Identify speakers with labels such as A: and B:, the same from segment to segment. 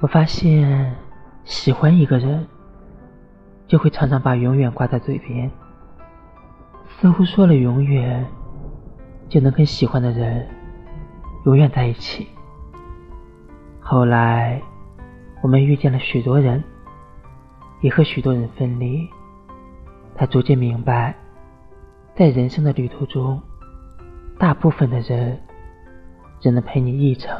A: 我发现，喜欢一个人，就会常常把永远挂在嘴边，似乎说了永远，就能跟喜欢的人永远在一起。后来，我们遇见了许多人，也和许多人分离。才逐渐明白，在人生的旅途中，大部分的人只能陪你一程。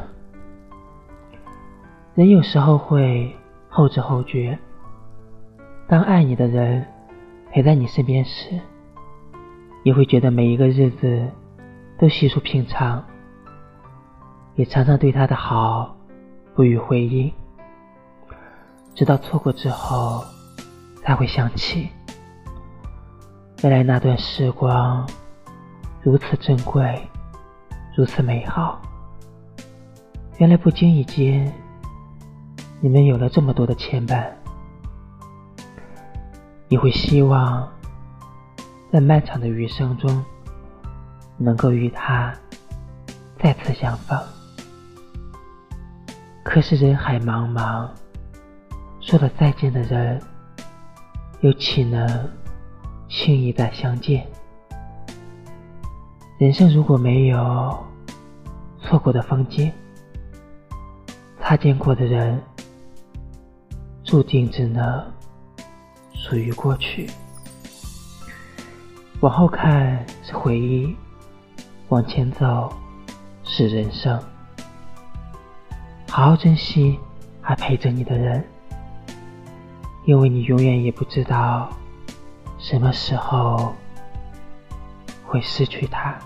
A: 人有时候会后知后觉，当爱你的人陪在你身边时，也会觉得每一个日子都稀疏平常，也常常对他的好不予回应，直到错过之后才会想起，原来那段时光如此珍贵，如此美好，原来不经意间。你们有了这么多的牵绊，你会希望在漫长的余生中能够与他再次相逢。可是人海茫茫，说了再见的人，又岂能轻易再相见？人生如果没有错过的风景，擦肩过的人。注定只能属于过去，往后看是回忆，往前走是人生。好好珍惜还陪着你的人，因为你永远也不知道什么时候会失去他。